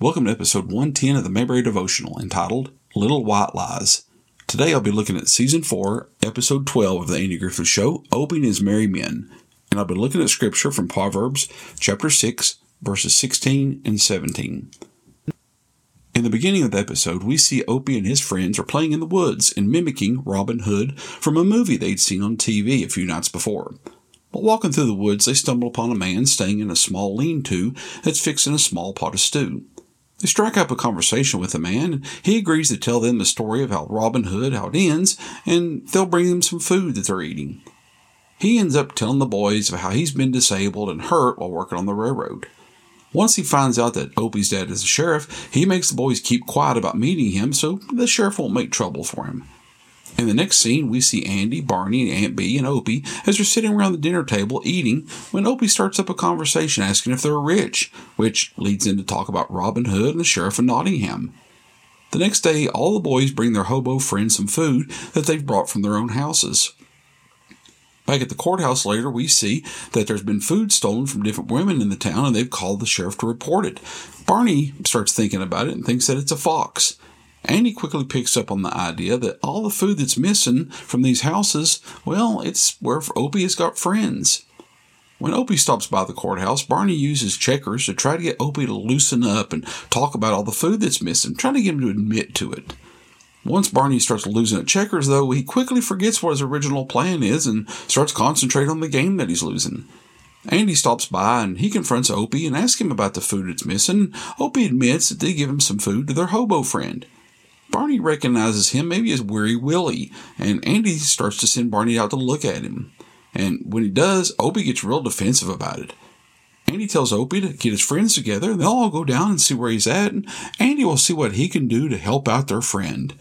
Welcome to episode 110 of the Mayberry Devotional entitled Little White Lies. Today I'll be looking at season 4, episode 12 of the Andy Griffith Show, Opie and His Merry Men. And I'll be looking at scripture from Proverbs chapter 6, verses 16 and 17. In the beginning of the episode, we see Opie and his friends are playing in the woods and mimicking Robin Hood from a movie they'd seen on TV a few nights before. While walking through the woods, they stumble upon a man staying in a small lean to that's fixing a small pot of stew. They strike up a conversation with the man, and he agrees to tell them the story of how Robin Hood, how it ends, and they'll bring them some food that they're eating. He ends up telling the boys of how he's been disabled and hurt while working on the railroad. Once he finds out that Opie's dad is a sheriff, he makes the boys keep quiet about meeting him so the sheriff won't make trouble for him. In the next scene, we see Andy, Barney, Aunt Bee, and Opie as they're sitting around the dinner table eating when Opie starts up a conversation asking if they're rich, which leads into talk about Robin Hood and the Sheriff of Nottingham. The next day, all the boys bring their hobo friends some food that they've brought from their own houses. Back at the courthouse later, we see that there's been food stolen from different women in the town and they've called the sheriff to report it. Barney starts thinking about it and thinks that it's a fox. Andy quickly picks up on the idea that all the food that's missing from these houses, well, it's where Opie has got friends. When Opie stops by the courthouse, Barney uses checkers to try to get Opie to loosen up and talk about all the food that's missing, trying to get him to admit to it. Once Barney starts losing at checkers, though, he quickly forgets what his original plan is and starts concentrating on the game that he's losing. Andy stops by and he confronts Opie and asks him about the food that's missing. Opie admits that they give him some food to their hobo friend. Barney recognizes him maybe as Weary Willie, and Andy starts to send Barney out to look at him. And when he does, Opie gets real defensive about it. Andy tells Opie to get his friends together, and they'll all go down and see where he's at, and Andy will see what he can do to help out their friend.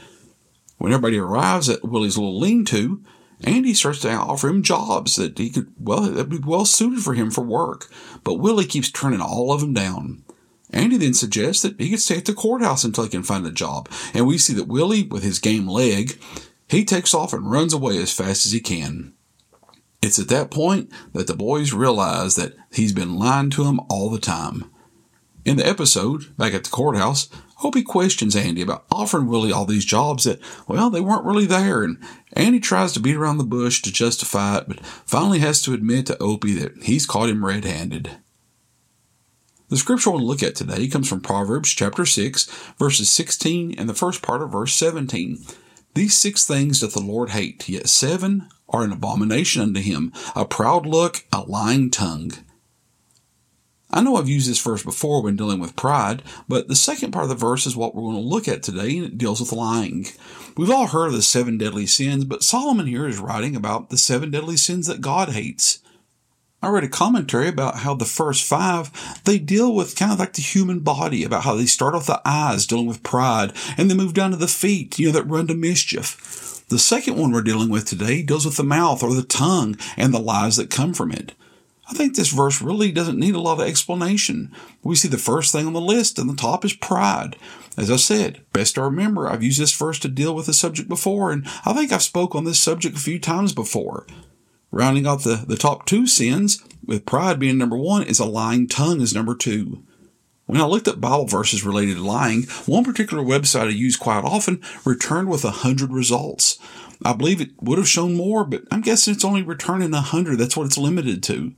When everybody arrives at Willie's little lean-to, Andy starts to offer him jobs that he could, well, that'd be well suited for him for work, but Willie keeps turning all of them down. Andy then suggests that he could stay at the courthouse until he can find a job, and we see that Willie, with his game leg, he takes off and runs away as fast as he can. It's at that point that the boys realize that he's been lying to them all the time. In the episode, back at the courthouse, Opie questions Andy about offering Willie all these jobs that, well, they weren't really there, and Andy tries to beat around the bush to justify it, but finally has to admit to Opie that he's caught him red handed. The scripture we'll look at today comes from Proverbs chapter 6, verses 16 and the first part of verse 17. These six things doth the Lord hate, yet seven are an abomination unto him a proud look, a lying tongue. I know I've used this verse before when dealing with pride, but the second part of the verse is what we're going to look at today, and it deals with lying. We've all heard of the seven deadly sins, but Solomon here is writing about the seven deadly sins that God hates. I read a commentary about how the first five, they deal with kind of like the human body, about how they start off the eyes dealing with pride and then move down to the feet, you know, that run to mischief. The second one we're dealing with today deals with the mouth or the tongue and the lies that come from it. I think this verse really doesn't need a lot of explanation. We see the first thing on the list and the top is pride. As I said, best to remember, I've used this verse to deal with the subject before, and I think I've spoke on this subject a few times before. Rounding out the, the top two sins, with pride being number one, is a lying tongue is number two. When I looked up Bible verses related to lying, one particular website I use quite often returned with a hundred results. I believe it would have shown more, but I'm guessing it's only returning a hundred. That's what it's limited to.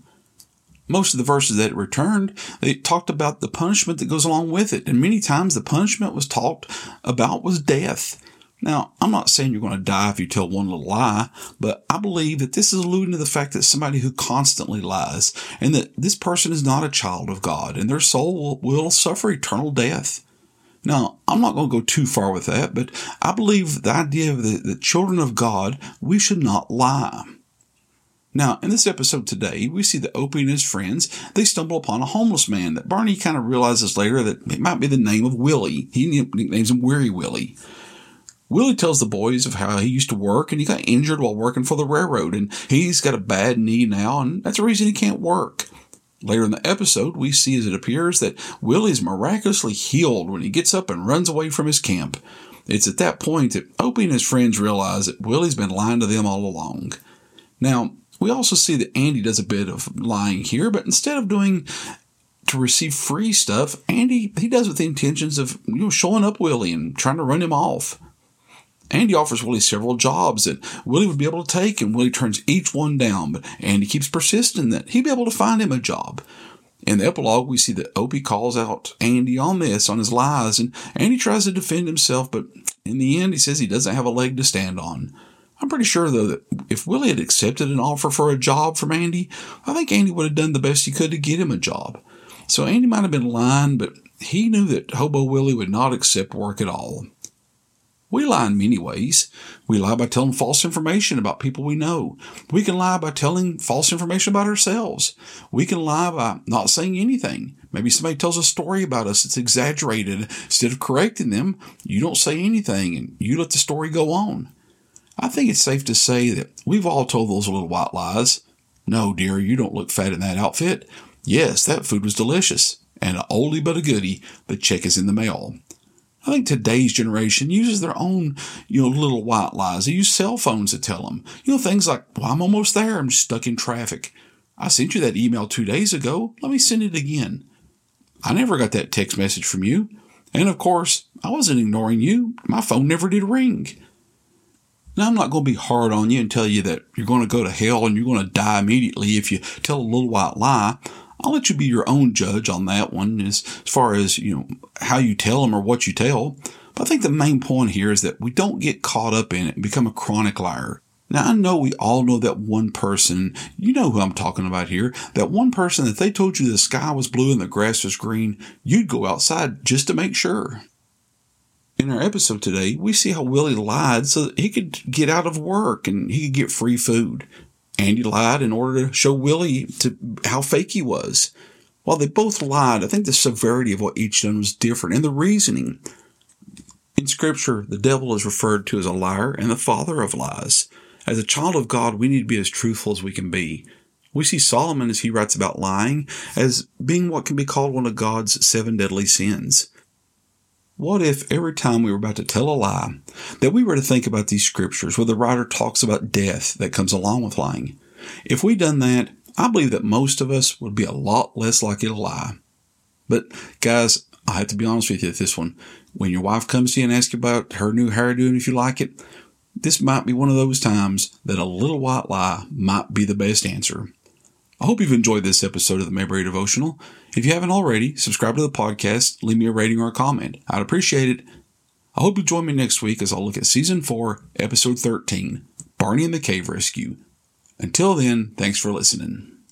Most of the verses that it returned, they talked about the punishment that goes along with it, and many times the punishment was talked about was death. Now, I'm not saying you're going to die if you tell one little lie, but I believe that this is alluding to the fact that somebody who constantly lies and that this person is not a child of God and their soul will, will suffer eternal death. Now, I'm not going to go too far with that, but I believe the idea of the, the children of God, we should not lie. Now, in this episode today, we see that Opie and his friends, they stumble upon a homeless man that Barney kind of realizes later that it might be the name of Willie. He nicknames him Weary Willie. Willie tells the boys of how he used to work and he got injured while working for the railroad and he's got a bad knee now and that's the reason he can't work. Later in the episode, we see as it appears that Willie's miraculously healed when he gets up and runs away from his camp. It's at that point that Opie and his friends realize that Willie's been lying to them all along. Now, we also see that Andy does a bit of lying here, but instead of doing to receive free stuff, Andy he does with the intentions of you know showing up Willie and trying to run him off. Andy offers Willie several jobs that Willie would be able to take, and Willie turns each one down. But Andy keeps persisting that he'd be able to find him a job. In the epilogue, we see that Opie calls out Andy on this, on his lies, and Andy tries to defend himself, but in the end, he says he doesn't have a leg to stand on. I'm pretty sure, though, that if Willie had accepted an offer for a job from Andy, I think Andy would have done the best he could to get him a job. So Andy might have been lying, but he knew that Hobo Willie would not accept work at all. We lie in many ways. We lie by telling false information about people we know. We can lie by telling false information about ourselves. We can lie by not saying anything. Maybe somebody tells a story about us that's exaggerated. Instead of correcting them, you don't say anything and you let the story go on. I think it's safe to say that we've all told those little white lies. No, dear, you don't look fat in that outfit. Yes, that food was delicious. And a oldie but a goodie, the check is in the mail. I think today's generation uses their own, you know, little white lies. They use cell phones to tell them, you know, things like, well, I'm almost there. I'm stuck in traffic. I sent you that email two days ago. Let me send it again. I never got that text message from you. And of course, I wasn't ignoring you. My phone never did ring. Now, I'm not going to be hard on you and tell you that you're going to go to hell and you're going to die immediately if you tell a little white lie. I'll let you be your own judge on that one as, as far as, you know, how you tell them or what you tell. But I think the main point here is that we don't get caught up in it and become a chronic liar. Now, I know we all know that one person, you know who I'm talking about here, that one person that they told you the sky was blue and the grass was green, you'd go outside just to make sure. In our episode today, we see how Willie lied so that he could get out of work and he could get free food. Andy lied in order to show Willie to how fake he was. While they both lied, I think the severity of what each done was different and the reasoning. In Scripture, the devil is referred to as a liar and the father of lies. As a child of God, we need to be as truthful as we can be. We see Solomon, as he writes about lying, as being what can be called one of God's seven deadly sins. What if every time we were about to tell a lie, that we were to think about these scriptures where the writer talks about death that comes along with lying? If we'd done that, I believe that most of us would be a lot less likely to lie. But guys, I have to be honest with you at this one. When your wife comes to you and asks you about her new hairdo and if you like it, this might be one of those times that a little white lie might be the best answer. I hope you've enjoyed this episode of the Mayberry Devotional. If you haven't already, subscribe to the podcast, leave me a rating or a comment. I'd appreciate it. I hope you join me next week as I'll look at Season 4, Episode 13 Barney and the Cave Rescue. Until then, thanks for listening.